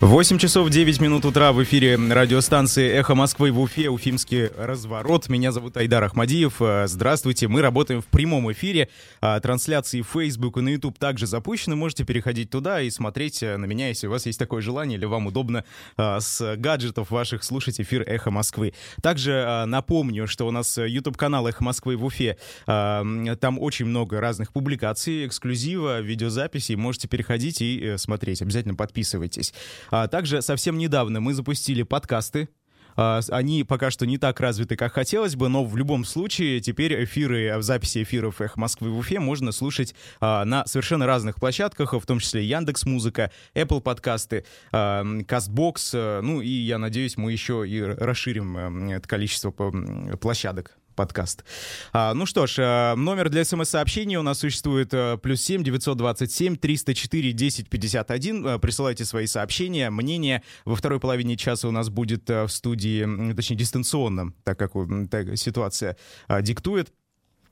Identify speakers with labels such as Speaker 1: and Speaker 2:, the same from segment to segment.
Speaker 1: 8 часов 9 минут утра в эфире радиостанции «Эхо Москвы» в Уфе, Уфимский разворот. Меня зовут Айдар Ахмадиев. Э, здравствуйте. Мы работаем в прямом эфире. А, трансляции в Facebook и на YouTube также запущены. Можете переходить туда и смотреть э, на меня, если у вас есть такое желание или вам удобно с гаджетов ваших слушать эфир «Эхо Москвы». Также напомню, что у нас YouTube-канал «Эхо Москвы» в Уфе. Там очень много разных публикаций, эксклюзива, видеозаписей. Можете переходить и э, смотреть. Обязательно подписывайтесь. А также совсем недавно мы запустили подкасты, а, они пока что не так развиты, как хотелось бы, но в любом случае теперь эфиры, в записи эфиров «Эх Москвы» в Уфе можно слушать а, на совершенно разных площадках, в том числе Яндекс Музыка, Apple подкасты, а, Castbox, ну и я надеюсь, мы еще и расширим это количество площадок подкаст. А, ну что ж, а, номер для смс-сообщений у нас существует а, плюс 7 927 304 10 51. А, присылайте свои сообщения, мнения. Во второй половине часа у нас будет а, в студии, точнее, дистанционно, так как так, ситуация диктует.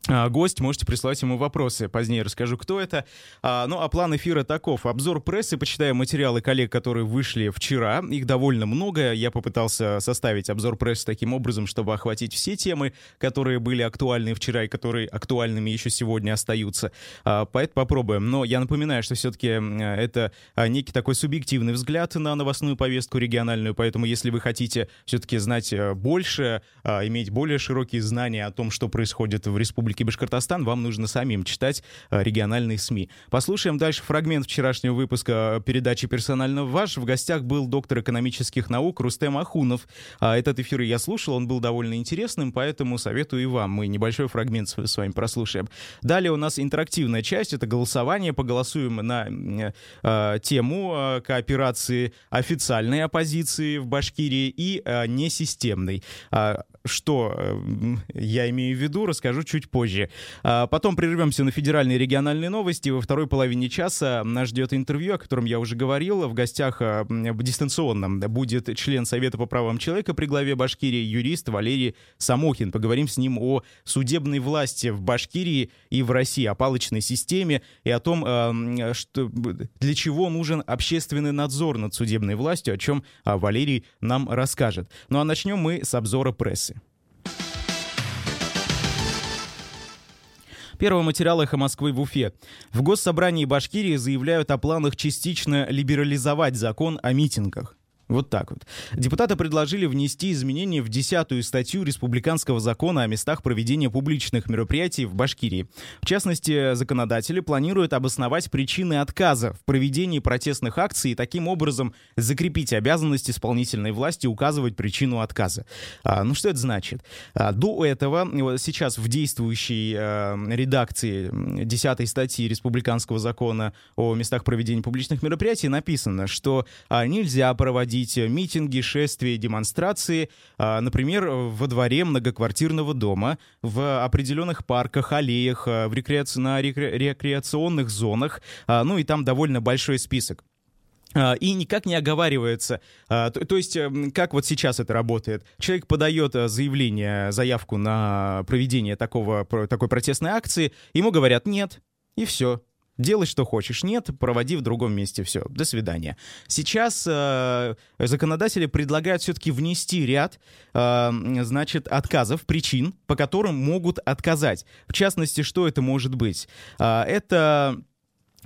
Speaker 1: А, гость, можете присылать ему вопросы. Позднее расскажу, кто это. А, ну, а план эфира таков. Обзор прессы, почитаем материалы коллег, которые вышли вчера. Их довольно много. Я попытался составить обзор прессы таким образом, чтобы охватить все темы, которые были актуальны вчера и которые актуальными еще сегодня остаются. А, поэтому попробуем. Но я напоминаю, что все-таки это а, некий такой субъективный взгляд на новостную повестку региональную. Поэтому, если вы хотите все-таки знать э, больше, а, иметь более широкие знания о том, что происходит в республике Республики Башкортостан, вам нужно самим читать э, региональные СМИ. Послушаем дальше фрагмент вчерашнего выпуска передачи «Персонально ваш». В гостях был доктор экономических наук Рустем Ахунов. А этот эфир я слушал, он был довольно интересным, поэтому советую и вам. Мы небольшой фрагмент с вами прослушаем. Далее у нас интерактивная часть, это голосование. Поголосуем на э, тему э, кооперации официальной оппозиции в Башкирии и э, несистемной. А, что э, я имею в виду, расскажу чуть позже. А потом прервемся на федеральные и региональные новости. Во второй половине часа нас ждет интервью, о котором я уже говорил. В гостях э, в дистанционном будет член Совета по правам человека при главе Башкирии, юрист Валерий Самохин. Поговорим с ним о судебной власти в Башкирии и в России, о палочной системе и о том, э, что, для чего нужен общественный надзор над судебной властью, о чем Валерий нам расскажет. Ну а начнем мы с обзора прессы. Первый материал «Эхо Москвы» в Уфе. В Госсобрании Башкирии заявляют о планах частично либерализовать закон о митингах. Вот так вот. Депутаты предложили внести изменения в десятую статью Республиканского закона о местах проведения публичных мероприятий в Башкирии. В частности, законодатели планируют обосновать причины отказа в проведении протестных акций и таким образом закрепить обязанность исполнительной власти указывать причину отказа. А, ну что это значит? А, до этого, сейчас в действующей а, редакции десятой статьи Республиканского закона о местах проведения публичных мероприятий написано, что а, нельзя проводить проводить митинги, шествия, демонстрации, а, например, во дворе многоквартирного дома, в определенных парках, аллеях, а, в рекреаци... на рекреационных зонах, а, ну и там довольно большой список и никак не оговаривается. То, то есть, эм, как вот сейчас это работает? Человек подает заявление, заявку на проведение такого, такой протестной акции, ему говорят «нет», и все. Делай, что хочешь. Нет, проводи в другом месте. Все, до свидания. Сейчас э, законодатели предлагают все-таки внести ряд, э, значит, отказов, причин, по которым могут отказать. В частности, что это может быть? Э, это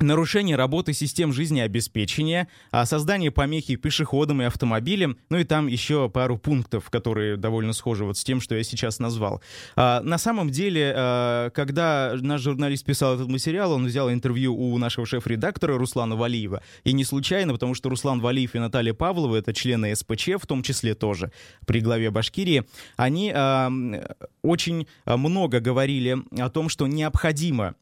Speaker 1: нарушение работы систем жизнеобеспечения, а создание помехи пешеходам и автомобилям, ну и там еще пару пунктов, которые довольно схожи вот с тем, что я сейчас назвал. А, на самом деле, а, когда наш журналист писал этот материал, он взял интервью у нашего шеф-редактора Руслана Валиева. И не случайно, потому что Руслан Валиев и Наталья Павлова, это члены СПЧ, в том числе тоже при главе Башкирии, они очень много говорили о том, что необходимо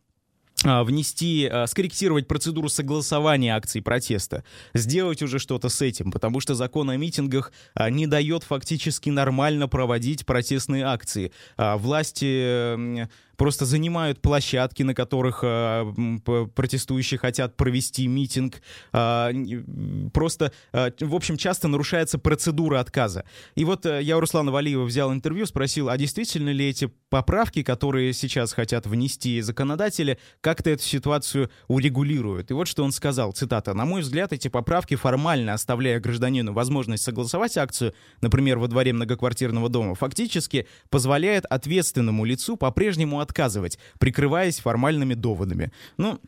Speaker 1: внести, а, скорректировать процедуру согласования акций протеста, сделать уже что-то с этим, потому что закон о митингах а, не дает фактически нормально проводить протестные акции. Власти просто занимают площадки, на которых протестующие хотят провести митинг. Просто, в общем, часто нарушается процедура отказа. И вот я у Руслана Валиева взял интервью, спросил, а действительно ли эти поправки, которые сейчас хотят внести законодатели, как-то эту ситуацию урегулируют? И вот что он сказал, цитата, «На мой взгляд, эти поправки, формально оставляя гражданину возможность согласовать акцию, например, во дворе многоквартирного дома, фактически позволяет ответственному лицу по-прежнему отказывать, прикрываясь формальными доводами». Ну,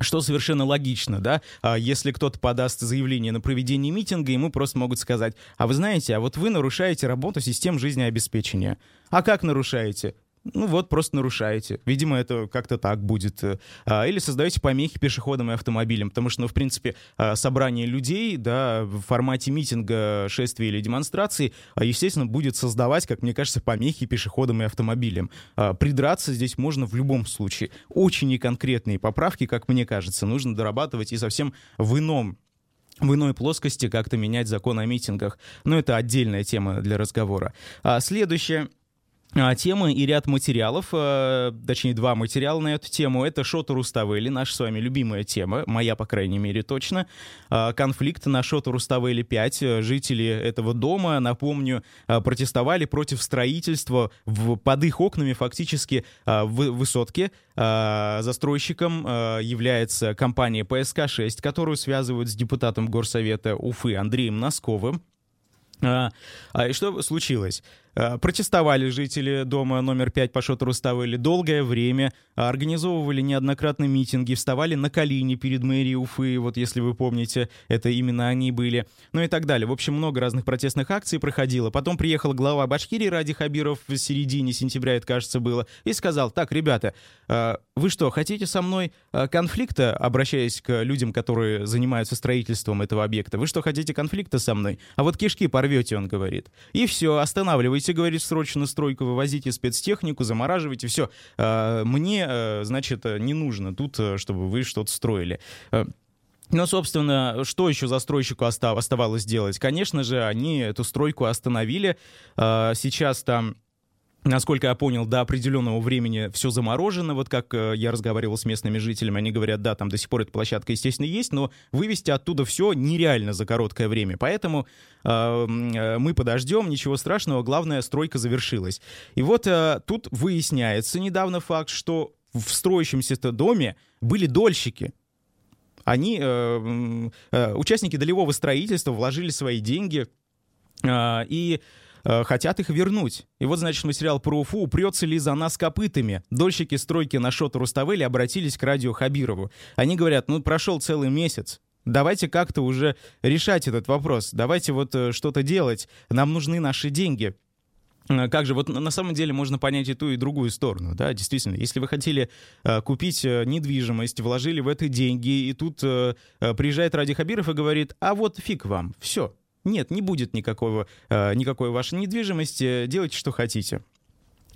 Speaker 1: что совершенно логично, да? А если кто-то подаст заявление на проведение митинга, ему просто могут сказать, а вы знаете, а вот вы нарушаете работу систем жизнеобеспечения. А как нарушаете? Ну вот просто нарушаете. Видимо, это как-то так будет. А, или создаете помехи пешеходам и автомобилям, потому что, ну, в принципе, а, собрание людей, да, в формате митинга, шествия или демонстрации, а, естественно, будет создавать, как мне кажется, помехи пешеходам и автомобилям. Придраться здесь можно в любом случае. Очень неконкретные поправки, как мне кажется, нужно дорабатывать и совсем в ином в иной плоскости как-то менять закон о митингах. Но это отдельная тема для разговора. А следующее темы и ряд материалов, э, точнее два материала на эту тему. Это Шота Руставели, наша с вами любимая тема, моя, по крайней мере, точно. А, конфликт на Шота Руставели 5. Жители этого дома, напомню, а, протестовали против строительства в, под их окнами фактически в высотке. Застройщиком является компания ПСК-6, которую связывают с депутатом Горсовета Уфы Андреем Носковым. И что случилось? Э, протестовали жители дома номер 5 по Шотору Ставели долгое время, организовывали неоднократно митинги, вставали на колени перед мэрией Уфы, вот если вы помните, это именно они были, ну и так далее. В общем, много разных протестных акций проходило. Потом приехал глава Башкирии Ради Хабиров в середине сентября, это, кажется, было, и сказал, так, ребята, э, вы что, хотите со мной э, конфликта, обращаясь к людям, которые занимаются строительством этого объекта, вы что, хотите конфликта со мной? А вот кишки порвете, он говорит. И все, останавливайтесь Вывозите, говорит, срочно стройку, вывозите спецтехнику, замораживайте, все. А, мне, э, значит, не нужно тут, э, чтобы вы что-то строили. Э, ну, собственно, что еще застройщику оставалось делать? Конечно же, они эту стройку остановили. А, сейчас там Насколько я понял, до определенного времени все заморожено. Вот как э, я разговаривал с местными жителями, они говорят, да, там до сих пор эта площадка, естественно, есть, но вывести оттуда все нереально за короткое время. Поэтому э, э, мы подождем, ничего страшного, главное, стройка завершилась. И вот э, тут выясняется недавно факт, что в строящемся доме были дольщики. Они, э, э, участники долевого строительства, вложили свои деньги, э, и Э, хотят их вернуть. И вот, значит, материал про Уфу «Упрется ли за нас копытами?» Дольщики стройки на Шот Руставели обратились к радио Хабирову. Они говорят, ну, прошел целый месяц, Давайте как-то уже решать этот вопрос. Давайте вот э, что-то делать. Нам нужны наши деньги. Э, как же, вот на самом деле можно понять и ту, и другую сторону, да, действительно. Если вы хотели э, купить э, недвижимость, вложили в это деньги, и тут э, приезжает Ради Хабиров и говорит, а вот фиг вам, все, нет, не будет никакого, э, никакой вашей недвижимости, делайте, что хотите.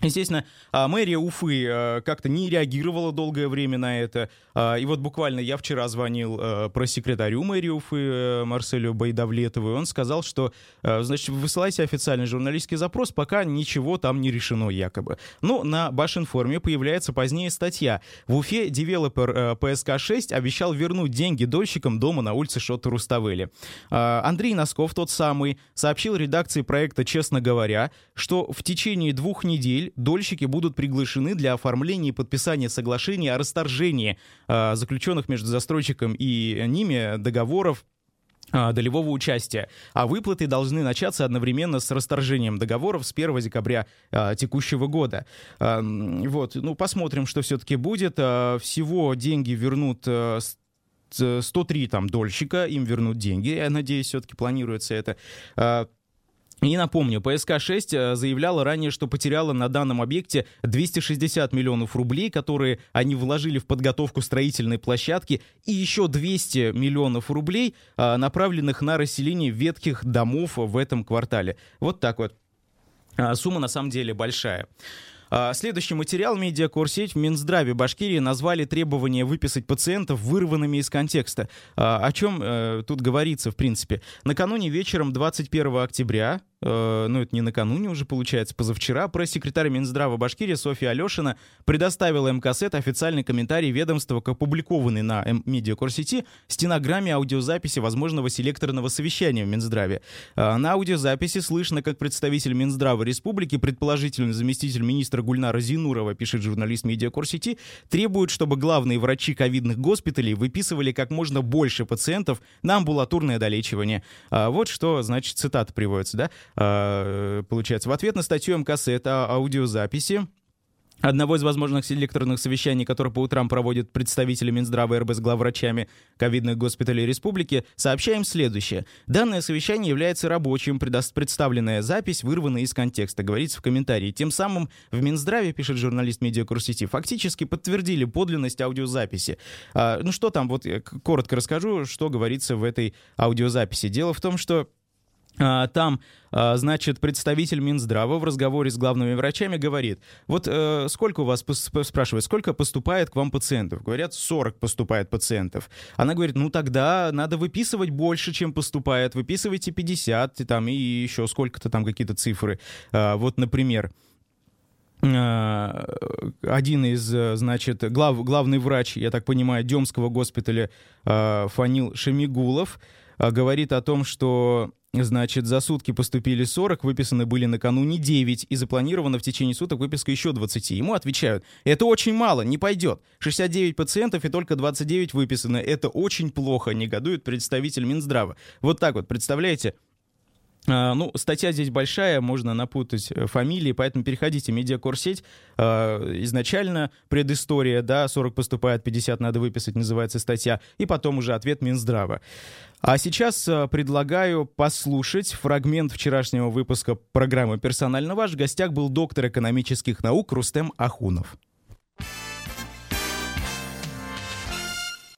Speaker 1: Естественно, а, мэрия Уфы э, как-то не реагировала долгое время на это. А, и вот буквально я вчера звонил э, про секретарю мэрии Уфы э, Марселю Байдавлетову, и он сказал, что, значит, высылайте официальный журналистский запрос, пока ничего там не решено якобы. Но на Башинформе появляется позднее статья. В Уфе девелопер ПСК-6 обещал вернуть деньги дольщикам дома на улице Шота Руставели. А, Андрей Носков, тот самый, сообщил редакции проекта «Честно говоря», что в течение двух недель дольщики будут приглашены для оформления и подписания соглашений о расторжении э, заключенных между застройщиком и ними договоров а, долевого участия, а выплаты должны начаться одновременно с расторжением договоров с 1 декабря а, текущего года. А, вот, ну посмотрим, что все-таки будет. А, всего деньги вернут а, 103 там дольщика, им вернут деньги, я надеюсь, все-таки планируется это. А, и напомню, ПСК-6 э, заявляла ранее, что потеряла на данном объекте 260 миллионов рублей, которые они вложили в подготовку строительной площадки, и еще 200 миллионов рублей, э, направленных на расселение ветхих домов в этом квартале. Вот так вот. А, сумма на самом деле большая. Следующий материал медиакурсеть в Минздраве Башкирии назвали требования выписать пациентов вырванными из контекста. О чем э, тут говорится, в принципе? Накануне вечером 21 октября э, ну это не накануне уже получается, позавчера, пресс-секретарь Минздрава Башкирии Софья Алешина предоставила МКСЭТ официальный комментарий ведомства к опубликованной на Медиакорсети стенограмме аудиозаписи возможного селекторного совещания в Минздраве. Э, на аудиозаписи слышно, как представитель Минздрава Республики, предположительный заместитель министра Гульнара Зинурова, пишет журналист Медиакорсети, требует, чтобы главные врачи ковидных госпиталей выписывали как можно больше пациентов на амбулаторное долечивание. А вот что, значит, цитата приводится, да, получается. В ответ на статью МКС это аудиозаписи Одного из возможных селекторных совещаний, которые по утрам проводят представители Минздрава и РБ с главврачами ковидных госпиталей республики, сообщаем следующее. Данное совещание является рабочим, представленная запись вырвана из контекста, говорится в комментарии. Тем самым в Минздраве, пишет журналист Медиакурсити, фактически подтвердили подлинность аудиозаписи. А, ну что там, вот коротко расскажу, что говорится в этой аудиозаписи. Дело в том, что там, а, значит, представитель Минздрава в разговоре с главными врачами говорит, вот э, сколько у вас, спрашивает, сколько поступает к вам пациентов? Говорят, 40 поступает пациентов. Она говорит, ну тогда надо выписывать больше, чем поступает, выписывайте 50, там, и еще сколько-то там какие-то цифры. А, вот, например, один из, значит, глав, главный врач, я так понимаю, Демского госпиталя Фанил Шамигулов, говорит о том, что Значит, за сутки поступили 40, выписаны были накануне 9, и запланировано в течение суток выписка еще 20. Ему отвечают, это очень мало, не пойдет. 69 пациентов и только 29 выписаны. Это очень плохо, негодует представитель Минздрава. Вот так вот, представляете? А, ну, статья здесь большая, можно напутать э, фамилии, поэтому переходите, медиакорсеть. А, изначально предыстория, да, 40 поступает, 50 надо выписать, называется статья, и потом уже ответ Минздрава. А сейчас э, предлагаю послушать фрагмент вчерашнего выпуска программы «Персонально ваш». В гостях был доктор экономических наук Рустем Ахунов.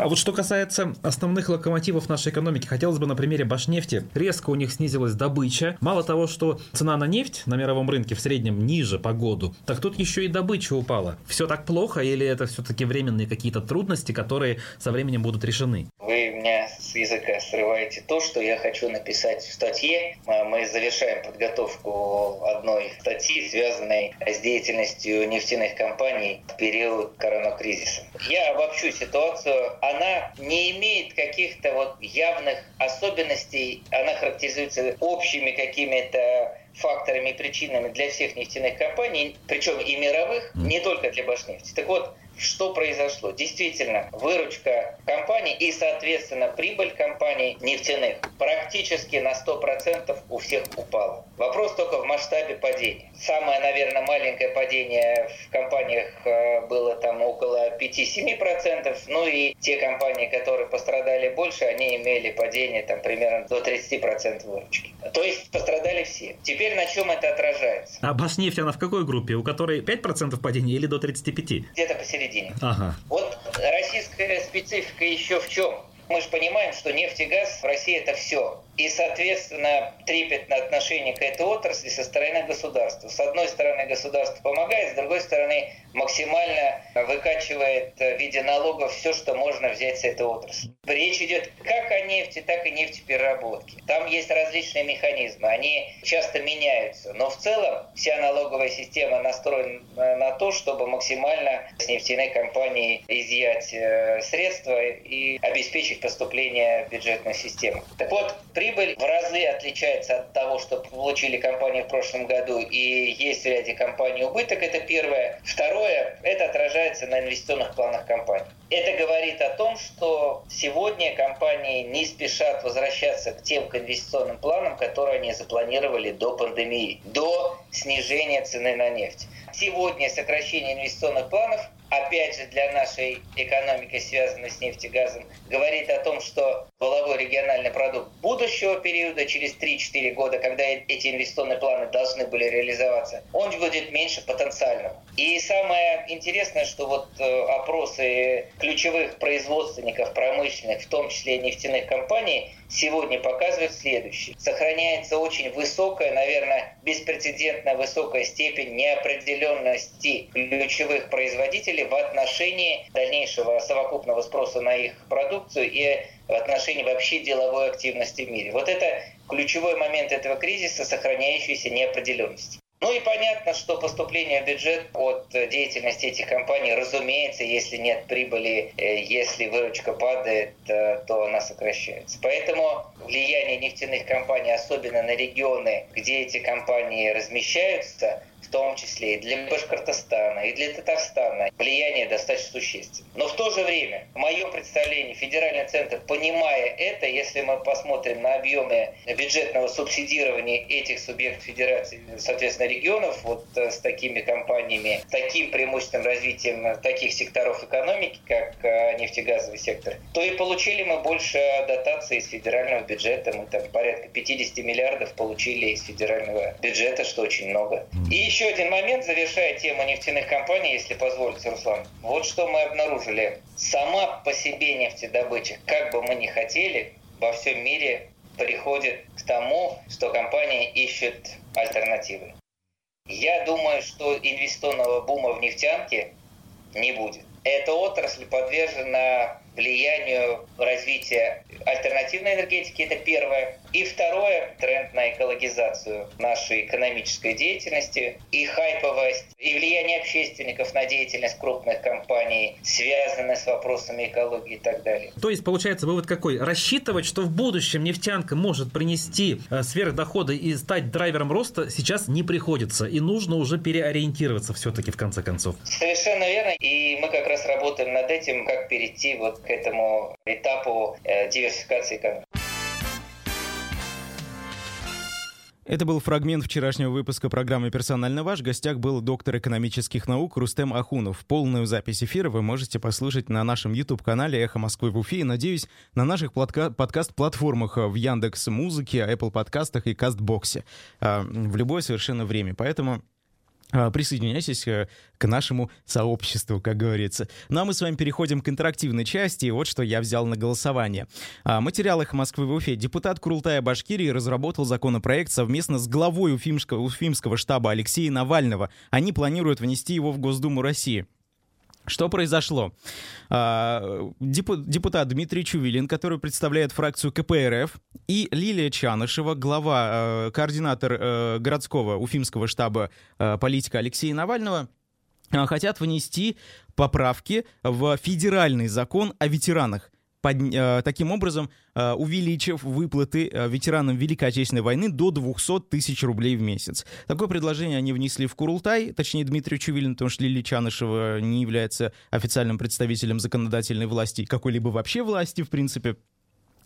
Speaker 2: А вот что касается основных локомотивов нашей экономики, хотелось бы на примере Башнефти. Резко у них снизилась добыча. Мало того, что цена на нефть на мировом рынке в среднем ниже по году, так тут еще и добыча упала. Все так плохо или это все-таки временные какие-то трудности, которые со временем будут решены?
Speaker 3: Вы меня с языка срываете то, что я хочу написать в статье. Мы завершаем подготовку одной статьи, связанной с деятельностью нефтяных компаний в период коронакризиса. Я обобщу ситуацию она не имеет каких-то вот явных особенностей, она характеризуется общими какими-то факторами и причинами для всех нефтяных компаний, причем и мировых, не только для Башнефти. Так вот, что произошло? Действительно, выручка компаний и, соответственно, прибыль компаний нефтяных практически на 100% у всех упала. Вопрос только в масштабе падения. Самое, наверное, маленькое падение в компаниях э, было там около 5-7%, ну и те компании, которые пострадали больше, они имели падение там примерно до 30% выручки. То есть пострадали все. Теперь на чем это отражается?
Speaker 2: А Башнефть, она в какой группе? У которой 5% падения или до 35%?
Speaker 3: Где-то посередине середине. Ага. Вот российская специфика еще в чем? Мы же понимаем, что нефть и газ в России это все и, соответственно, трепетное отношение к этой отрасли со стороны государства. С одной стороны, государство помогает, с другой стороны, максимально выкачивает в виде налогов все, что можно взять с этой отрасли. Речь идет как о нефти, так и нефтепереработке. Там есть различные механизмы, они часто меняются, но в целом вся налоговая система настроена на то, чтобы максимально с нефтяной компании изъять э, средства и обеспечить поступление в бюджетную систему. Так вот, Прибыль в разы отличается от того, что получили компании в прошлом году, и есть в ряде компаний убыток, это первое. Второе, это отражается на инвестиционных планах компаний. Это говорит о том, что сегодня компании не спешат возвращаться к тем инвестиционным планам, которые они запланировали до пандемии, до снижения цены на нефть. Сегодня сокращение инвестиционных планов опять же, для нашей экономики, связанной с нефтегазом, говорит о том, что воловой региональный продукт будущего периода, через 3-4 года, когда эти инвестиционные планы должны были реализоваться, он будет меньше потенциального. И самое интересное, что вот э, опросы ключевых производственников промышленных, в том числе нефтяных компаний, сегодня показывает следующее. Сохраняется очень высокая, наверное, беспрецедентно высокая степень неопределенности ключевых производителей в отношении дальнейшего совокупного спроса на их продукцию и в отношении вообще деловой активности в мире. Вот это ключевой момент этого кризиса, сохраняющаяся неопределенность. Ну и понятно, что поступление в бюджет от деятельности этих компаний, разумеется, если нет прибыли, э, если выручка падает, э, то она сокращается. Поэтому влияние нефтяных компаний, особенно на регионы, где эти компании размещаются, в том числе и для Башкортостана, и для Татарстана, влияние достаточно существенно. Но в то же время, в моем представлении, федеральный центр, понимая это, если мы посмотрим на объемы бюджетного субсидирования этих субъектов федерации, соответственно, регионов, вот э, с такими компаниями, таким преимущественным развитием таких секторов экономики, как э, нефтегазовый сектор, то и получили мы больше дотаций из федерального бюджета. Мы там порядка 50 миллиардов получили из федерального бюджета, что очень много. И еще один момент, завершая тему нефтяных компаний, если позволите, Руслан. Вот что мы обнаружили. Сама по себе нефтедобыча, как бы мы ни хотели, во всем мире приходит к тому, что компании ищут альтернативы. Я думаю, что инвестиционного бума в нефтянке не будет. Эта отрасль подвержена влиянию развития альтернативной энергетики, это первое. И второе, тренд на экологизацию нашей экономической деятельности и хайповость, и влияние общественников на деятельность крупных компаний, связанные с вопросами экологии и так далее.
Speaker 2: То есть, получается, вывод какой? Рассчитывать, что в будущем нефтянка может принести э, сверхдоходы и стать драйвером роста, сейчас не приходится. И нужно уже переориентироваться все-таки в конце концов.
Speaker 3: Совершенно верно. И мы как раз работаем над этим, как перейти вот к этому этапу э, диверсификации экономики.
Speaker 1: Это был фрагмент вчерашнего выпуска программы «Персонально ваш». В гостях был доктор экономических наук Рустем Ахунов. Полную запись эфира вы можете послушать на нашем YouTube-канале «Эхо Москвы в Уфе» и, надеюсь, на наших подкаст-платформах в Яндекс Музыке, Apple подкастах и Кастбоксе а, в любое совершенно время. Поэтому присоединяйтесь э, к нашему сообществу, как говорится. Ну а мы с вами переходим к интерактивной части. вот что я взял на голосование. А, материал «Эхо Москвы в Уфе». Депутат Курултая Башкирии разработал законопроект совместно с главой Уфимского, Уфимского штаба Алексея Навального. Они планируют внести его в Госдуму России. Что произошло? А, депутат Дмитрий Чувилин, который представляет фракцию КПРФ, и Лилия Чанышева, глава, э, координатор э, городского уфимского штаба э, политика Алексея Навального, хотят внести поправки в федеральный закон о ветеранах под, э, таким образом э, увеличив выплаты э, ветеранам Великой Отечественной войны до 200 тысяч рублей в месяц. Такое предложение они внесли в Курултай, точнее Дмитрию Чувилину, потому что Лили Чанышева не является официальным представителем законодательной власти, какой-либо вообще власти, в принципе.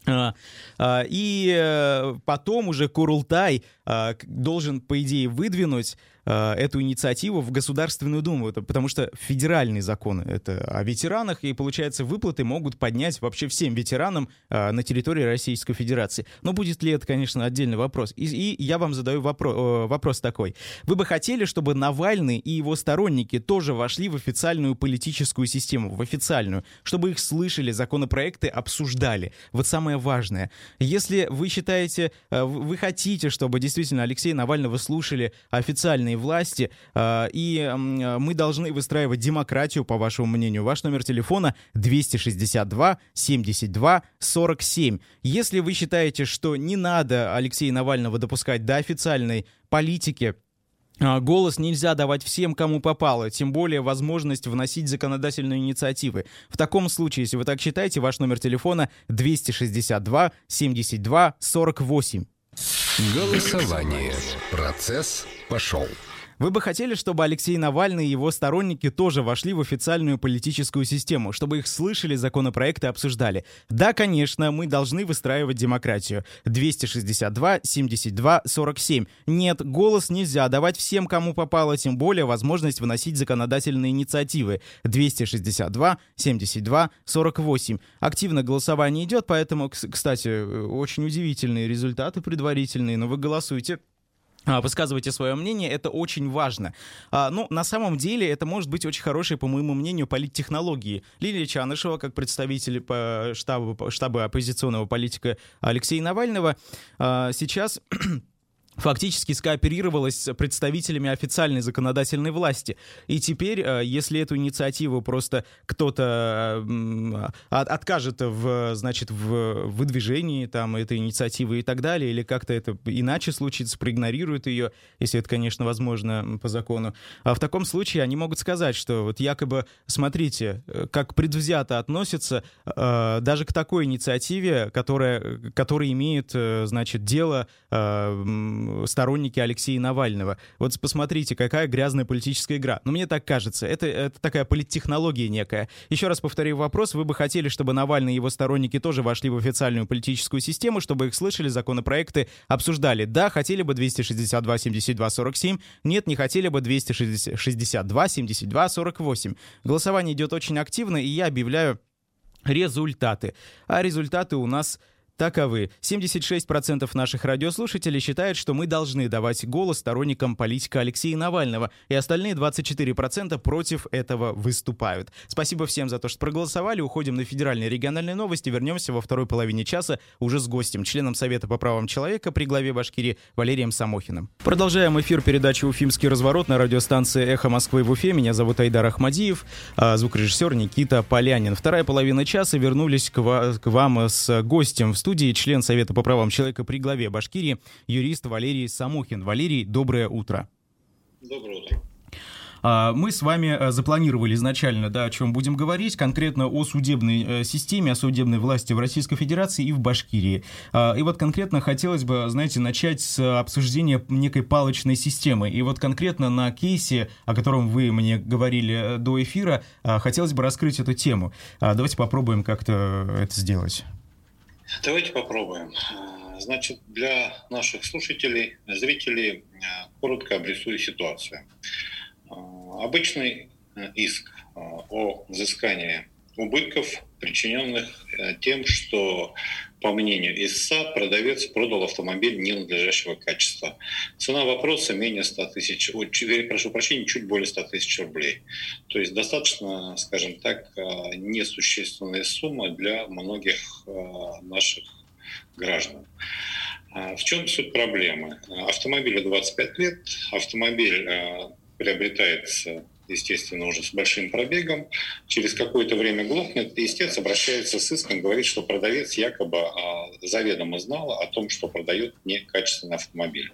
Speaker 1: А, а, и э, потом уже Курултай а, должен, по идее, выдвинуть эту инициативу в Государственную Думу, потому что федеральный закон это о ветеранах, и, получается, выплаты могут поднять вообще всем ветеранам на территории Российской Федерации. Но будет ли это, конечно, отдельный вопрос. И, и я вам задаю вопрос, вопрос такой. Вы бы хотели, чтобы Навальный и его сторонники тоже вошли в официальную политическую систему, в официальную, чтобы их слышали, законопроекты обсуждали? Вот самое важное. Если вы считаете, э, вы хотите, чтобы действительно Алексея Навального слушали официальные власти, э, и мы должны выстраивать демократию, по вашему мнению, ваш номер телефона 262 72 47. Если вы считаете, что не надо Алексея Навального допускать до официальной политики, а, голос нельзя давать всем, кому попало, тем более возможность вносить законодательные инициативы. В таком случае, если вы так считаете, ваш номер телефона 262 72 48.
Speaker 4: Голосование. Процесс пошел.
Speaker 1: Вы бы хотели, чтобы Алексей Навальный и его сторонники тоже вошли в официальную политическую систему, чтобы их слышали, законопроекты обсуждали? Да, конечно, мы должны выстраивать демократию. 262, 72, 47. Нет, голос нельзя давать всем, кому попало, тем более возможность выносить законодательные инициативы. 262, 72, 48. Активно голосование идет, поэтому, кстати, очень удивительные результаты предварительные, но вы голосуйте высказывайте свое мнение, это очень важно. А, ну, на самом деле, это может быть очень хорошей, по моему мнению, политтехнологии. Лилия Чанышева, как представитель по штабу, штаба оппозиционного политика Алексея Навального, а, сейчас фактически скооперировалась с представителями официальной законодательной власти. И теперь, э, если эту инициативу просто кто-то откажет в, значит, в выдвижении там, этой инициативы и так далее, или как-то это иначе случится, проигнорирует ее, если это, конечно, возможно по закону, а в таком случае они могут сказать, что вот якобы, смотрите, э, как предвзято относятся э, даже к такой инициативе, которая, которая имеет, значит, дело сторонники Алексея Навального. Вот посмотрите, какая грязная политическая игра. Но мне так кажется, это, это такая политтехнология некая. Еще раз повторю вопрос, вы бы хотели, чтобы Навальный и его сторонники тоже вошли в официальную политическую систему, чтобы их слышали, законопроекты обсуждали? Да, хотели бы 262 72 47, нет, не хотели бы 262 72 48. Голосование идет очень активно, и я объявляю результаты. А результаты у нас таковы. 76% наших радиослушателей считают, что мы должны давать голос сторонникам политика Алексея Навального, и остальные 24% против этого выступают. Спасибо всем за то, что проголосовали. Уходим на федеральные и региональные новости. Вернемся во второй половине часа уже с гостем, членом Совета по правам человека при главе Башкирии Валерием Самохиным. Продолжаем эфир передачи «Уфимский разворот» на радиостанции «Эхо Москвы» в Уфе. Меня зовут Айдар Ахмадиев, а звукорежиссер Никита Полянин. Вторая половина часа вернулись к, вам с гостем в студии член Совета по правам человека при главе Башкирии, юрист Валерий Самохин. Валерий, доброе утро.
Speaker 5: Доброе утро.
Speaker 1: А, мы с вами э, запланировали изначально, да, о чем будем говорить, конкретно о судебной э, системе, о судебной власти в Российской Федерации и в Башкирии. А, и вот конкретно хотелось бы, знаете, начать с обсуждения некой палочной системы. И вот конкретно на кейсе, о котором вы мне говорили э, до эфира, хотелось бы раскрыть эту тему. Давайте попробуем как-то это сделать.
Speaker 5: Давайте попробуем. Значит, для наших слушателей, зрителей, коротко обрисую ситуацию. Обычный иск о взыскании убытков, причиненных тем, что, по мнению ИСА, продавец продал автомобиль ненадлежащего качества. Цена вопроса менее 100 тысяч, прошу прощения, чуть более 100 тысяч рублей. То есть достаточно, скажем так, несущественная сумма для многих наших граждан. В чем суть проблемы? Автомобилю 25 лет, автомобиль приобретается естественно, уже с большим пробегом, через какое-то время глохнет, и истец обращается с иском, говорит, что продавец якобы а, заведомо знал о том, что продает некачественный автомобиль.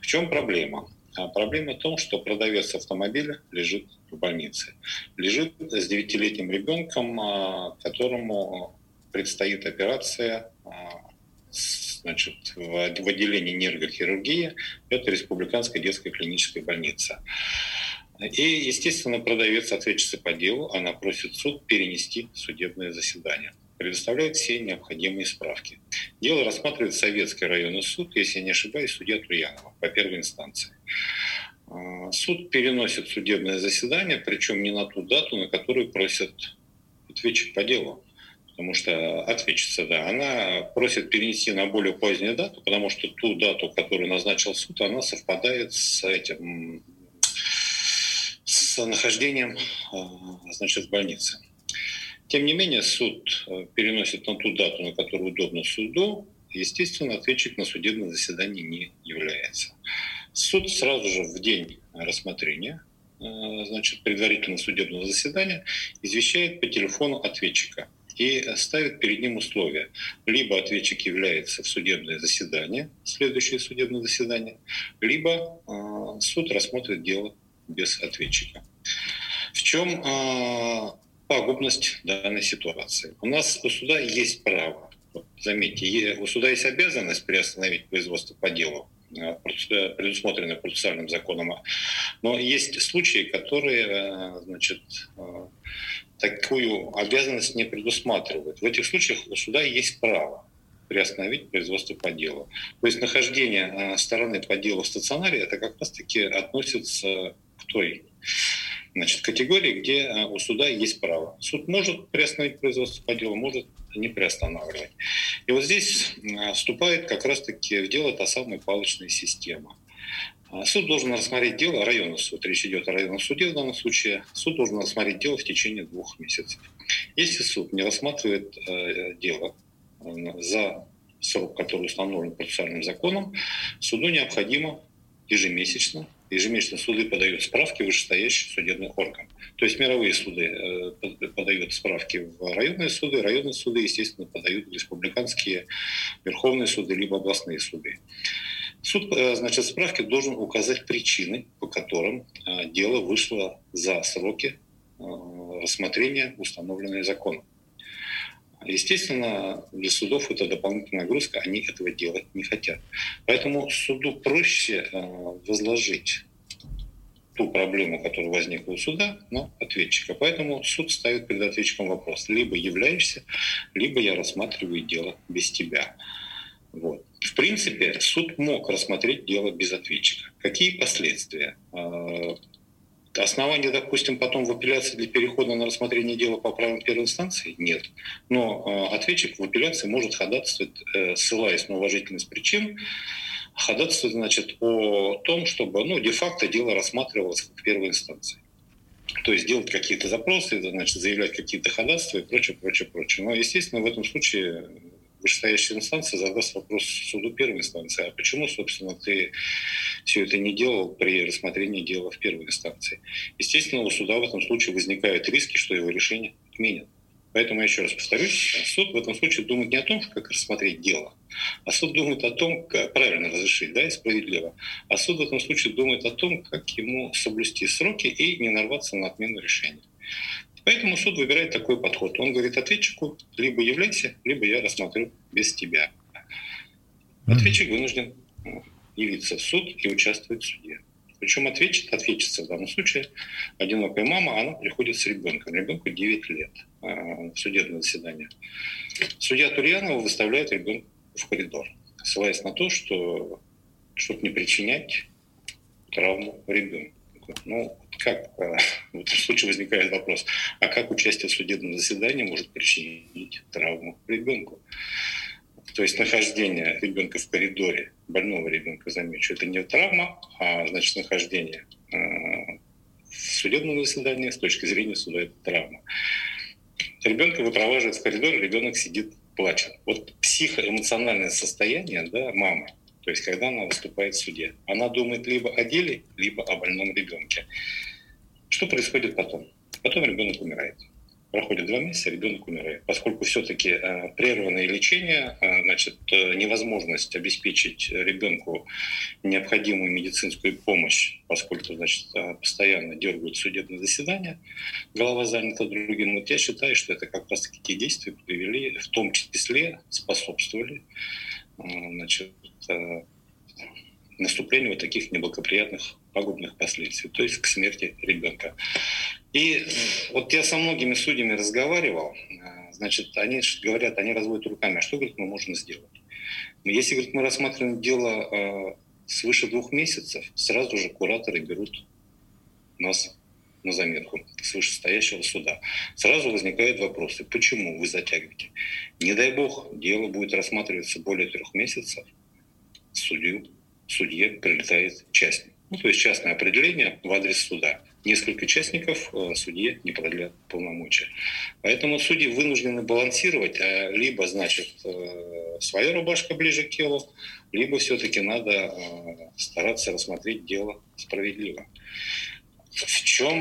Speaker 5: В чем проблема? А проблема в том, что продавец автомобиля лежит в больнице. Лежит с девятилетним ребенком, а, которому предстоит операция значит, в отделении нейрохирургии. Это Республиканская детская клиническая больница. И, естественно, продавец, ответчица по делу, она просит суд перенести судебное заседание. Предоставляет все необходимые справки. Дело рассматривает Советский районный суд, если не ошибаюсь, судья Труянова по первой инстанции. А, суд переносит судебное заседание, причем не на ту дату, на которую просят ответчик по делу. Потому что ответчица, да, она просит перенести на более позднюю дату, потому что ту дату, которую назначил суд, она совпадает с этим с нахождением э, значит, в больнице. Тем не менее, суд э, переносит на ту дату, на которую удобно суду. Естественно, ответчик на судебное заседание не является. Суд сразу же в день рассмотрения э, значит, предварительного судебного заседания извещает по телефону ответчика и ставит перед ним условия. Либо ответчик является в судебное заседание, следующее судебное заседание, либо суд рассмотрит дело без ответчика. В чем э, пагубность данной ситуации? У нас у суда есть право, заметьте, у суда есть обязанность приостановить производство по делу, а, предусмотренное процессуальным законом. Но есть случаи, которые а, значит, такую обязанность не предусматривают. В этих случаях у суда есть право приостановить производство по делу. То есть нахождение стороны по делу в стационаре, это как раз-таки относится к той значит, категории, где э, у суда есть право. Суд может приостановить производство по делу, может не приостанавливать. И вот здесь вступает как раз-таки в дело та самая палочная система. А суд должен рассмотреть дело, районный суд, речь идет о районном суде в данном случае, суд должен рассмотреть дело в течение двух месяцев. Если суд не рассматривает э, дело за срок, который установлен процессуальным законом, суду необходимо ежемесячно, ежемесячно суды подают справки в вышестоящий судебный орган. То есть мировые суды э, подают справки в районные суды, районные суды, естественно, подают республиканские верховные суды либо областные суды. Суд, э, значит, справки должен указать причины, по которым э, дело вышло за сроки рассмотрения, установленные законом. Естественно, для судов это дополнительная нагрузка, они этого делать не хотят. Поэтому суду проще э, возложить ту проблему, которая возникла у суда, на ответчика. Поэтому суд ставит перед ответчиком вопрос. Либо являешься, либо я рассматриваю дело без тебя. Вот. В принципе, суд мог рассмотреть дело без ответчика. Какие последствия? Основания, допустим, потом в апелляции для перехода на рассмотрение дела по правилам первой инстанции нет. Но э, ответчик в апелляции может ходатайствовать, э, ссылаясь на уважительность причин, ходатайствовать, значит, о том, чтобы, ну, де-факто дело рассматривалось в первой инстанции. То есть делать какие-то запросы, значит, заявлять какие-то ходатайства и прочее, прочее, прочее. Но, естественно, в этом случае вышестоящая инстанция задаст вопрос суду первой инстанции, а почему, собственно, ты все это не делал при рассмотрении дела в первой инстанции. Естественно, у суда в этом случае возникают риски, что его решение отменят. Поэтому я еще раз повторюсь, суд в этом случае думает не о том, как рассмотреть дело, а суд думает о том, как правильно разрешить, да, и справедливо. А суд в этом случае думает о том, как ему соблюсти сроки и не нарваться на отмену решения. Поэтому суд выбирает такой подход. Он говорит ответчику, либо являйся, либо я рассмотрю без тебя. Ответчик вынужден ну, явиться в суд и участвовать в суде. Причем ответчик, ответчица в данном случае, одинокая мама, она приходит с ребенком. Ребенку 9 лет в судебное заседание. Судья Турьянова выставляет ребенка в коридор, ссылаясь на то, что чтобы не причинять травму ребенку. Ну, как э, в этом случае возникает вопрос, а как участие в судебном заседании может причинить травму ребенку? То есть нахождение ребенка в коридоре, больного ребенка, замечу, это не травма, а значит нахождение э, в судебном заседании с точки зрения суда это травма. Ребенка выпроваживают в коридор, ребенок сидит, плачет. Вот психоэмоциональное состояние да, мамы – то есть когда она выступает в суде. Она думает либо о деле, либо о больном ребенке. Что происходит потом? Потом ребенок умирает. Проходит два месяца, ребенок умирает. Поскольку все-таки э, прерванное лечение, э, значит, э, невозможность обеспечить ребенку необходимую медицинскую помощь, поскольку, значит, э, постоянно дергают судебное заседание, голова занята другим. Вот я считаю, что это как раз-таки те действия привели, в том числе способствовали значит, Э, наступлению вот таких неблагоприятных пагубных последствий, то есть к смерти ребенка. И э, вот я со многими судьями разговаривал, э, значит, они говорят, они разводят руками, а что, говорит, мы можем сделать? Если, говорит, мы рассматриваем дело свыше двух месяцев, сразу же кураторы берут нас на заметку с вышестоящего суда. Сразу возникают вопросы, почему вы затягиваете? Не дай бог, дело будет рассматриваться более трех месяцев – судью, судье прилетает частник. Ну, то есть частное определение в адрес суда. Несколько частников э, судье не продлят полномочия. Поэтому судьи вынуждены балансировать, а либо, значит, э, своя рубашка ближе к телу, либо все-таки надо стараться рассмотреть дело справедливо. В чем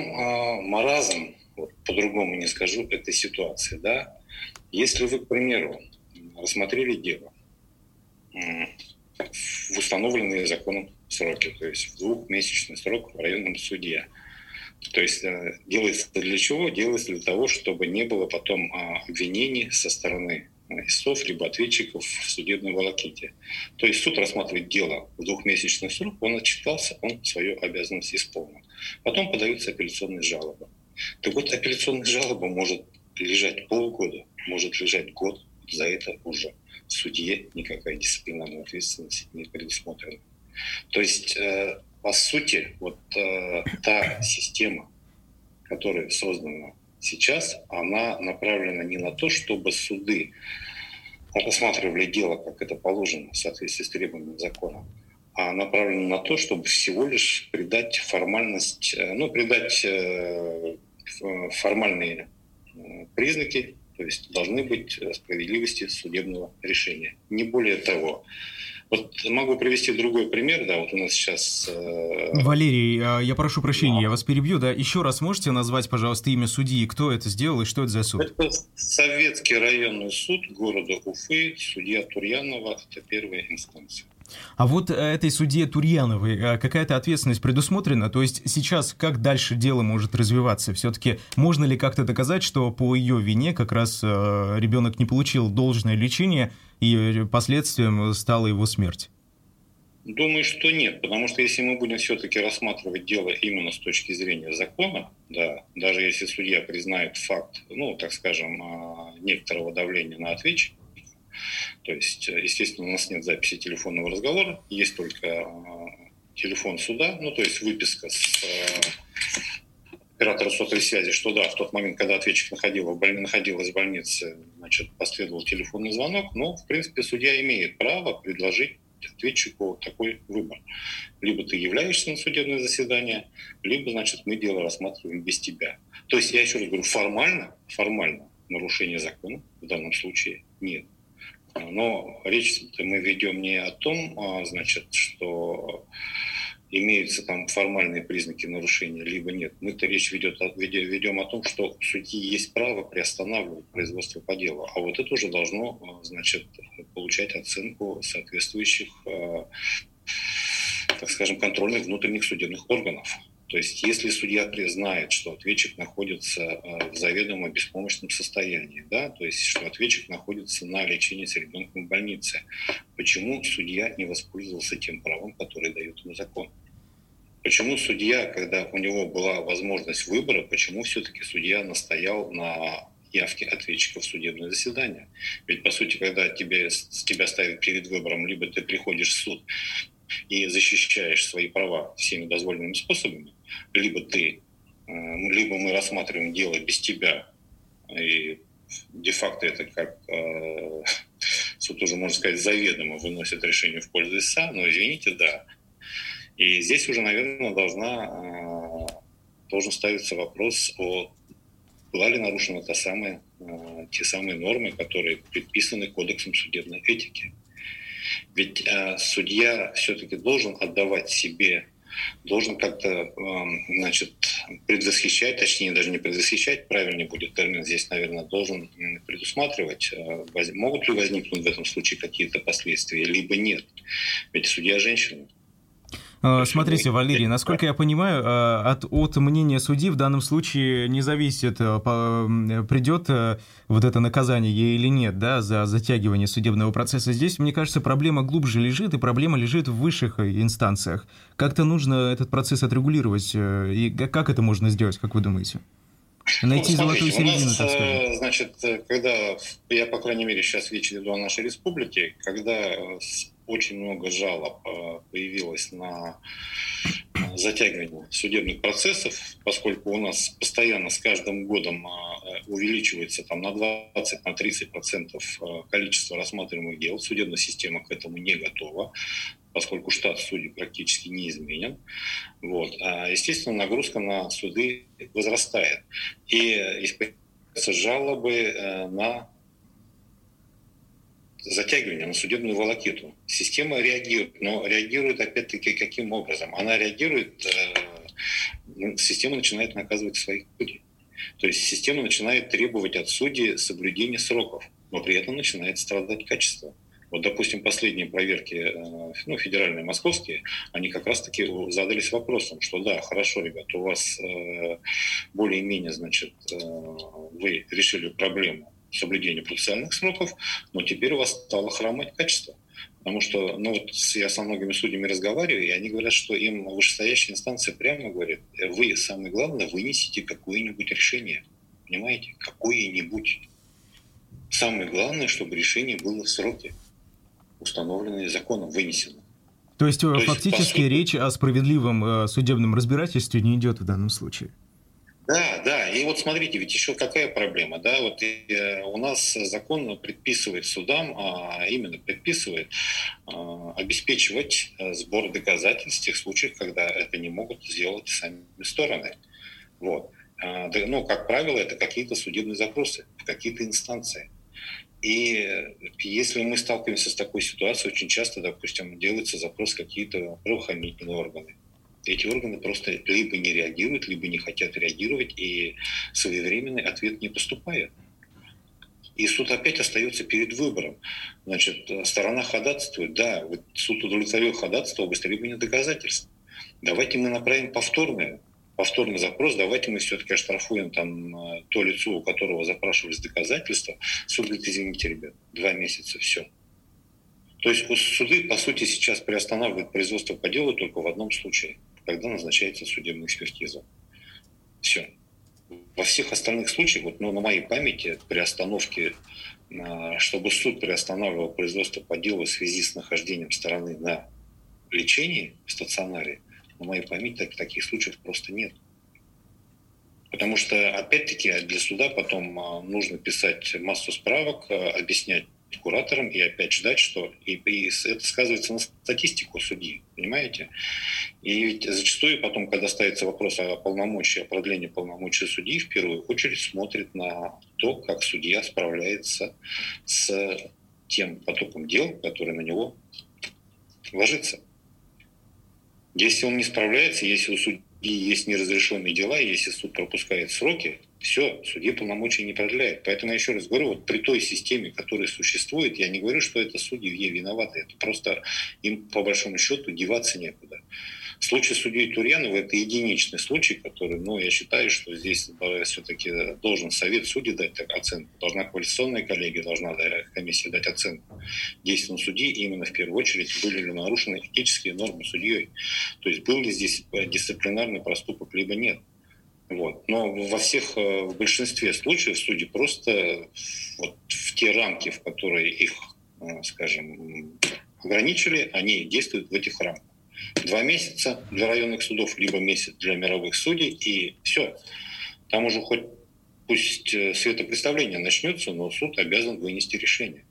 Speaker 5: маразм, вот, по-другому не скажу, этой ситуации, да? Если вы, к примеру, рассмотрели дело, в установленные законом сроки, то есть в двухмесячный срок в районном суде. То есть э, делается для чего? Делается для того, чтобы не было потом а, обвинений со стороны истцов либо ответчиков в судебной волоките. То есть суд рассматривает дело в двухмесячный срок, он отчитался, он свою обязанность исполнил. Потом подаются апелляционные жалобы. Так вот, апелляционная жалоба может лежать полгода, может лежать год, за это уже судье никакая дисциплинарная ответственность не предусмотрена. То есть, э, по сути, вот э, та система, которая создана сейчас, она направлена не на то, чтобы суды рассматривали дело, как это положено в соответствии с требованиями закона, направлена на то, чтобы всего лишь придать формальность, э, ну, придать э, формальные признаки, то есть должны быть справедливости судебного решения. Не более того. Вот могу привести другой пример, да, вот у нас сейчас...
Speaker 1: Э... Валерий, а, я прошу прощения, да. я вас перебью, да, еще раз можете назвать, пожалуйста, имя судьи, кто это сделал и что это за суд?
Speaker 5: Это Советский районный суд города Уфы, судья Турьянова, это первая инстанция.
Speaker 1: А вот э, этой судье Турьяновой э, какая-то ответственность предусмотрена? То есть сейчас как дальше дело может развиваться? Все-таки можно ли как-то доказать, что по ее вине как раз э, ребенок не получил должное лечение и последствием стала его смерть?
Speaker 5: Думаю, что нет, потому что если мы будем все-таки рассматривать дело именно с точки зрения закона, да, даже если судья признает факт, ну, так скажем, некоторого давления на ответчика, то есть, э, естественно, у нас нет записи телефонного разговора, есть только э, телефон суда, ну, то есть выписка с э, оператора сотовой связи, что да, в тот момент, когда ответчик находил, находилась в больнице, значит, последовал телефонный звонок, но, в принципе, судья имеет право предложить ответчику такой выбор. Либо ты являешься на судебное заседание, либо, значит, мы дело рассматриваем без тебя. То есть, я еще раз говорю, формально, формально нарушения закона в данном случае нет. Но речь мы ведем не о том, а, значит, что имеются там формальные признаки нарушения, либо нет. Мы-то речь ведет, ведем о том, что у судьи есть право приостанавливать производство по делу. А вот это уже должно, а, значит, получать оценку соответствующих, а, так скажем, контрольных внутренних судебных органов. То есть если судья признает, что ответчик находится э, в заведомо беспомощном состоянии, да, то есть что ответчик находится на лечении с ребенком в больнице, почему судья не воспользовался тем правом, которое дает ему закон? Почему судья, когда у него была возможность выбора, почему все-таки судья настоял на явке ответчика в судебное заседание? Ведь, по сути, когда тебе, тебя ставят перед выбором, либо ты приходишь в суд и защищаешь свои права всеми дозволенными способами, либо ты, э, либо мы рассматриваем дело без тебя, и де-факто это как э, суд уже, можно сказать, заведомо выносит решение в пользу ИСА, но извините, да. И здесь уже, наверное, должна, э, должен ставиться вопрос о была ли нарушена та самая, те самые нормы, которые предписаны Кодексом судебной этики. Ведь судья все-таки должен отдавать себе должен как-то, эм, значит, предвосхищать, точнее, даже не предвосхищать, правильнее будет термин здесь, наверное, должен предусматривать, э, могут ли возникнуть в этом случае какие-то последствия, либо нет. Ведь судья женщина.
Speaker 1: А, смотрите, Валерий, насколько я понимаю, а, от, от мнения судьи в данном случае не зависит, а, придет вот это наказание ей или нет, да, за затягивание судебного процесса. Здесь, мне кажется, проблема глубже лежит, и проблема лежит в высших инстанциях. Как-то нужно этот процесс отрегулировать, э, и как это можно сделать, как вы думаете?
Speaker 5: Найти ну, золотую середину, нас, так сказать. Э, значит, когда, я, по крайней мере, сейчас речь идет о нашей республике, когда э, очень много жалоб э, появилось на э, затягивание судебных процессов, поскольку у нас постоянно с каждым годом э, увеличивается там, на 20-30% процентов количество рассматриваемых дел. Судебная система к этому не готова поскольку штат судей практически не изменен. Вот. А, естественно, нагрузка на суды возрастает. И исполняются жалобы на затягивание на судебную волокиту. Система реагирует, но реагирует опять-таки каким образом? Она реагирует, э, система начинает наказывать своих судей. То есть система начинает требовать от судей соблюдения сроков, но при этом начинает страдать качество. Вот, допустим, последние проверки, э, ну, федеральные, московские, они как раз-таки задались вопросом, что да, хорошо, ребят, у вас э, более-менее, значит, вы решили проблему соблюдения процессуальных сроков, но теперь у вас стало хромать качество. Потому что, ну вот я со многими судьями разговариваю, и они говорят, что им вышестоящая инстанция прямо говорит, вы, самое главное, вынесите какое-нибудь решение. Понимаете? Какое-нибудь. Самое главное, чтобы решение было в сроке, установленное законом, вынесено.
Speaker 1: То есть, То фактически есть, сути... речь о справедливом э, судебном разбирательстве не идет в данном случае?
Speaker 5: Да, да, и вот смотрите, ведь еще какая проблема, да, вот э, у нас закон предписывает судам, а именно предписывает а, обеспечивать э, сбор доказательств в тех случаях, когда это не могут сделать сами стороны. Вот. А, ну, как правило, это какие-то судебные запросы, какие-то инстанции. И если мы сталкиваемся с такой ситуацией, очень часто, допустим, делается запрос какие-то правоохранительные органы. Эти органы просто либо не реагируют, либо не хотят реагировать, и своевременный ответ не поступает. И суд опять остается перед выбором. Значит, сторона ходатайствует, да, вот суд удовлетворил ходатайство об истребовании доказательств. Давайте мы направим повторное повторный запрос, давайте мы все-таки оштрафуем там э, то лицо, у которого запрашивались доказательства. Суд говорит, извините, ребят, два месяца, все. То есть суды, по сути, сейчас приостанавливают производство по делу только в одном случае, когда назначается судебная экспертиза. Все. Во всех остальных случаях, вот, ну, на моей памяти, при остановке, э, чтобы суд приостанавливал производство по делу в связи с нахождением стороны на лечении в стационаре, на моей памяти так, таких случаев просто нет. Потому что, опять-таки, для суда потом а, нужно писать массу справок, а, объяснять кураторам и опять ждать, что и, и это сказывается на статистику судьи, понимаете? И ведь зачастую потом, когда ставится вопрос о полномочии, о продлении полномочий судьи, в первую очередь смотрит на то, как судья справляется с тем потоком дел, который на него ложится. Если он не справляется, если у судьи есть неразрешенные дела, если суд пропускает сроки, все, судье полномочий не продляет. Поэтому я еще раз говорю, вот при той системе, которая существует, я не говорю, что это судьи виноваты. Это просто им, по большому счету, деваться некуда. Случай судьи Турьянова – это единичный случай, который, ну, я считаю, что здесь все-таки должен совет судей дать оценку, должна квалификационная коллегия, должна комиссия дать оценку действиям судьи, именно в первую очередь были ли нарушены этические нормы судьей. То есть был ли здесь дисциплинарный проступок, либо нет. Вот. Но во всех, э, в большинстве случаев судьи просто вот в те рамки, в которые их, э, скажем, ограничили, они действуют в этих рамках два месяца для районных судов, либо месяц для мировых судей, и все. Там уже хоть пусть э, светопредставление начнется, но суд обязан вынести решение.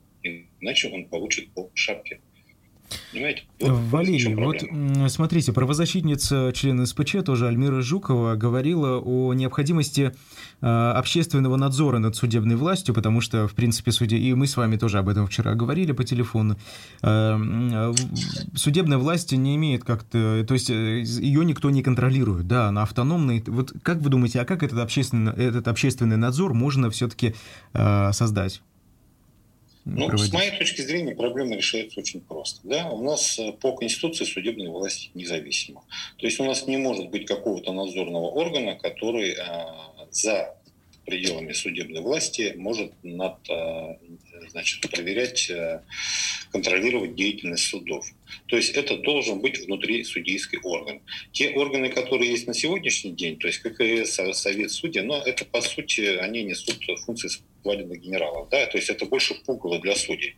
Speaker 5: Иначе он получит по шапке.
Speaker 1: Понимаете? Вот Валерий, вот смотрите, правозащитница, член СПЧ, тоже Альмира Жукова, говорила о необходимости э, общественного надзора над судебной властью, потому что, в принципе, судья, и мы с вами тоже об этом вчера говорили по телефону, э, судебная власть не имеет как-то, то есть э, ее никто не контролирует, да, она автономная. Вот как вы думаете, а как этот общественный, этот общественный надзор можно все-таки создать?
Speaker 5: Ну, проводить? с моей точки зрения, проблема решается очень просто. Да? У нас э, по Конституции судебная власть независима. То есть у нас не может быть какого-то надзорного органа, который а, за пределами судебной власти может над, а, значит, проверять, а, контролировать деятельность судов. То есть это должен быть внутри судейский орган. Те органы, которые есть на сегодняшний день, то есть ККС, Совет судей, но это по сути они несут функции свадебных генералов. Да? То есть это больше пугало для судей.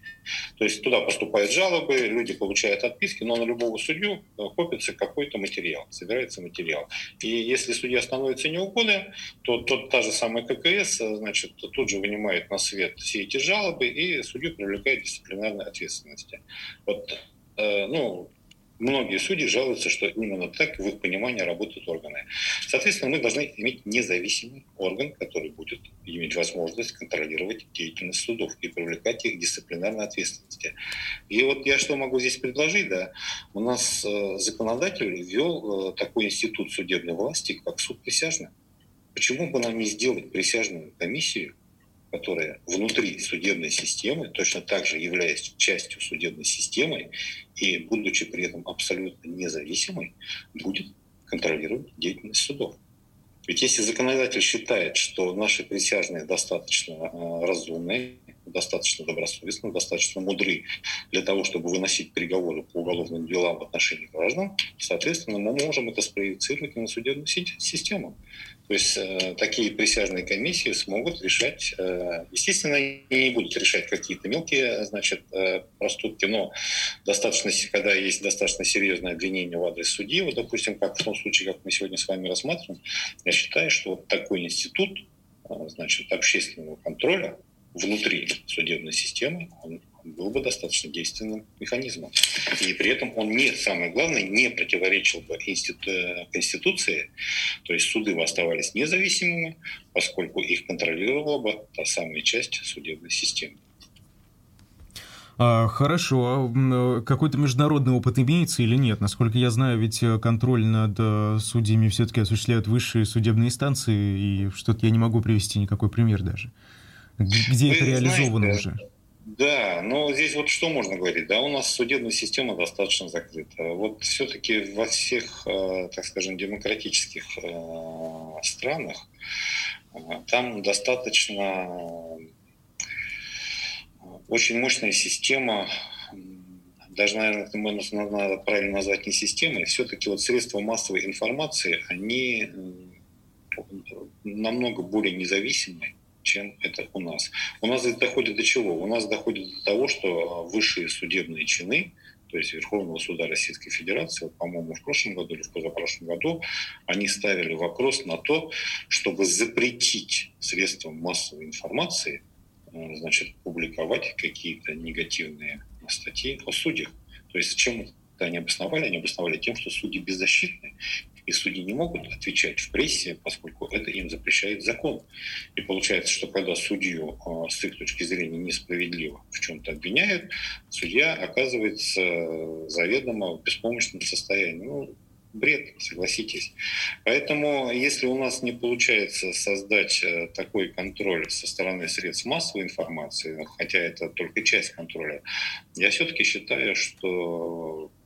Speaker 5: То есть туда поступают жалобы, люди получают отписки, но на любого судью э, копится какой-то материал, собирается материал. И если судья становится неугодным, то тот, та же самая ККС э, значит, тут же вынимает на свет все эти жалобы и судью привлекает к дисциплинарной ответственности. Вот, э, ну, Многие судьи жалуются, что именно так в их понимании работают органы. Соответственно, мы должны иметь независимый орган, который будет иметь возможность контролировать деятельность судов и привлекать их к дисциплинарной ответственности. И вот я что могу здесь предложить, да, у нас э, законодатель ввел э, такой институт судебной власти, как суд присяжный. Почему бы нам не сделать присяжную комиссию, которая внутри судебной системы, точно так же являясь частью судебной системы и будучи при этом абсолютно независимой, будет контролировать деятельность судов. Ведь если законодатель считает, что наши присяжные достаточно э, разумные, достаточно добросовестны, достаточно мудры для того, чтобы выносить приговоры по уголовным делам в отношении граждан, соответственно, мы можем это спроецировать на судебную систему. То есть э, такие присяжные комиссии смогут решать, э, естественно, не будут решать какие-то мелкие, значит, э, проступки, но достаточно, когда есть достаточно серьезное обвинение в адрес судьи, вот, допустим, как в том случае, как мы сегодня с вами рассматриваем, я считаю, что вот такой институт, э, значит, общественного контроля внутри судебной системы, он был бы достаточно действенным механизмом. И при этом он не, самое главное, не противоречил бы институ, э, Конституции, то есть суды бы оставались независимыми, поскольку их контролировала бы та самая часть судебной системы.
Speaker 1: А, хорошо. А какой-то международный опыт имеется или нет? Насколько я знаю, ведь э, контроль над э, судьями все-таки осуществляют высшие судебные инстанции, и что-то я не могу привести никакой пример даже. Где Вы это реализовано знаете, уже?
Speaker 5: Да, но здесь вот что можно говорить? Да, у нас судебная система достаточно закрыта. Вот все-таки во всех, э, так скажем, демократических э, странах э, там достаточно очень мощная система даже, наверное, это надо правильно назвать не системой, все-таки вот средства массовой информации, они намного более независимые, чем это у нас. У нас это доходит до чего? У нас доходит до того, что высшие судебные чины, то есть Верховного суда Российской Федерации, по-моему, в прошлом году или в позапрошлом году, они ставили вопрос на то, чтобы запретить средствам массовой информации э, значит, публиковать какие-то негативные статьи о судьях. То есть чем это они обосновали? Они обосновали тем, что судьи беззащитны, и судьи не могут отвечать в прессе, поскольку это им запрещает закон. И получается, что когда судью а, с их точки зрения несправедливо в чем-то обвиняют, судья оказывается заведомо в беспомощном состоянии. Ну, бред, согласитесь. Поэтому, если у нас не получается создать э, такой контроль со стороны средств массовой информации, хотя это только часть контроля, я все-таки считаю, что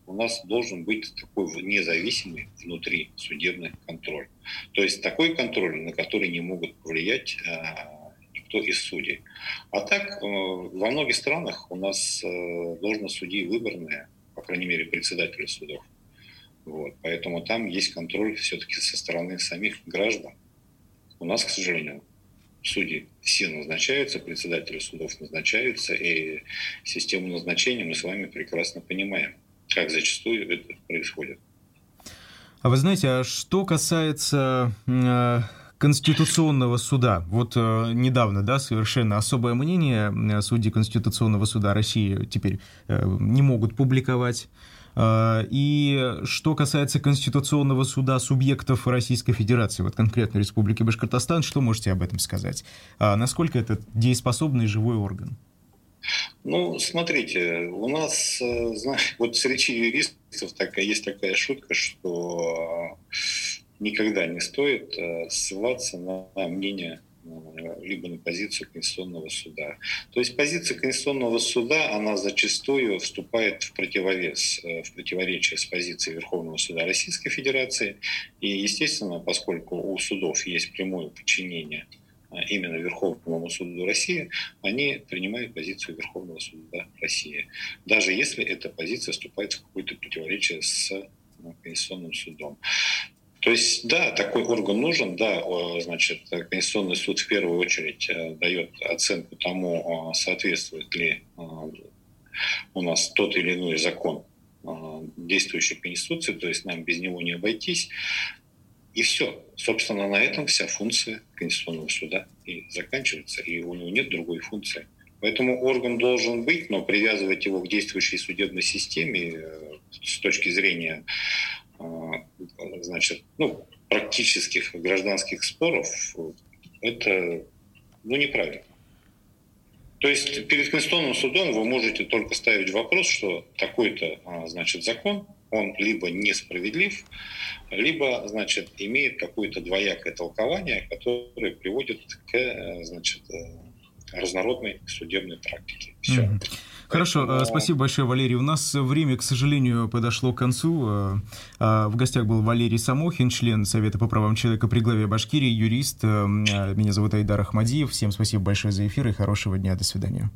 Speaker 5: у нас должен быть такой независимый внутри судебный контроль. То есть такой контроль, на который не могут повлиять а, никто из судей. А так, э, во многих странах у нас э, должность судьи выборная, по крайней мере, председателя судов. Вот. Поэтому там есть контроль все-таки со стороны самих граждан. У нас, к сожалению, судьи все назначаются, председатели судов назначаются, и систему назначения мы с вами прекрасно понимаем как зачастую это происходит.
Speaker 1: А вы знаете, а что касается э, Конституционного суда. Вот э, недавно, да, совершенно особое мнение э, судьи Конституционного суда России теперь э, не могут публиковать. Э, и что касается Конституционного суда субъектов Российской Федерации, вот конкретно Республики Башкортостан, что можете об этом сказать? А насколько это дееспособный живой орган?
Speaker 5: Ну, смотрите, у нас, э, вот среди юристов такая, есть такая шутка, что никогда не стоит э, ссылаться на мнение э, либо на позицию Конституционного суда. То есть позиция Конституционного суда, она зачастую вступает в противовес, в противоречие с позицией Верховного суда Российской Федерации. И, естественно, поскольку у судов есть прямое подчинение именно Верховному суду России, они принимают позицию Верховного суда России, даже если эта позиция вступает в какое-то противоречие с ну, Конституционным судом. То есть, да, такой орган нужен, да, значит, Конституционный суд в первую очередь э, дает оценку тому, соответствует ли у нас тот или иной закон действующей Конституции, то есть нам без него не обойтись. И все. Собственно, на этом вся функция Конституционного суда и заканчивается, и у него нет другой функции. Поэтому орган должен быть, но привязывать его к действующей судебной системе э, с точки зрения э, значит, ну, практических гражданских споров, это ну, неправильно. То есть перед Конституционным судом вы можете только ставить вопрос, что такой-то а, значит, закон он либо несправедлив, либо, значит, имеет какое-то двоякое толкование, которое приводит к, значит, разнородной судебной практики. Все.
Speaker 1: Mm-hmm. Хорошо, Поэтому... спасибо большое, Валерий. У нас время, к сожалению, подошло к концу. В гостях был Валерий Самохин, член Совета по правам человека при главе Башкирии, юрист. Меня зовут Айдар Ахмадиев. Всем спасибо большое за эфир и хорошего дня. До свидания.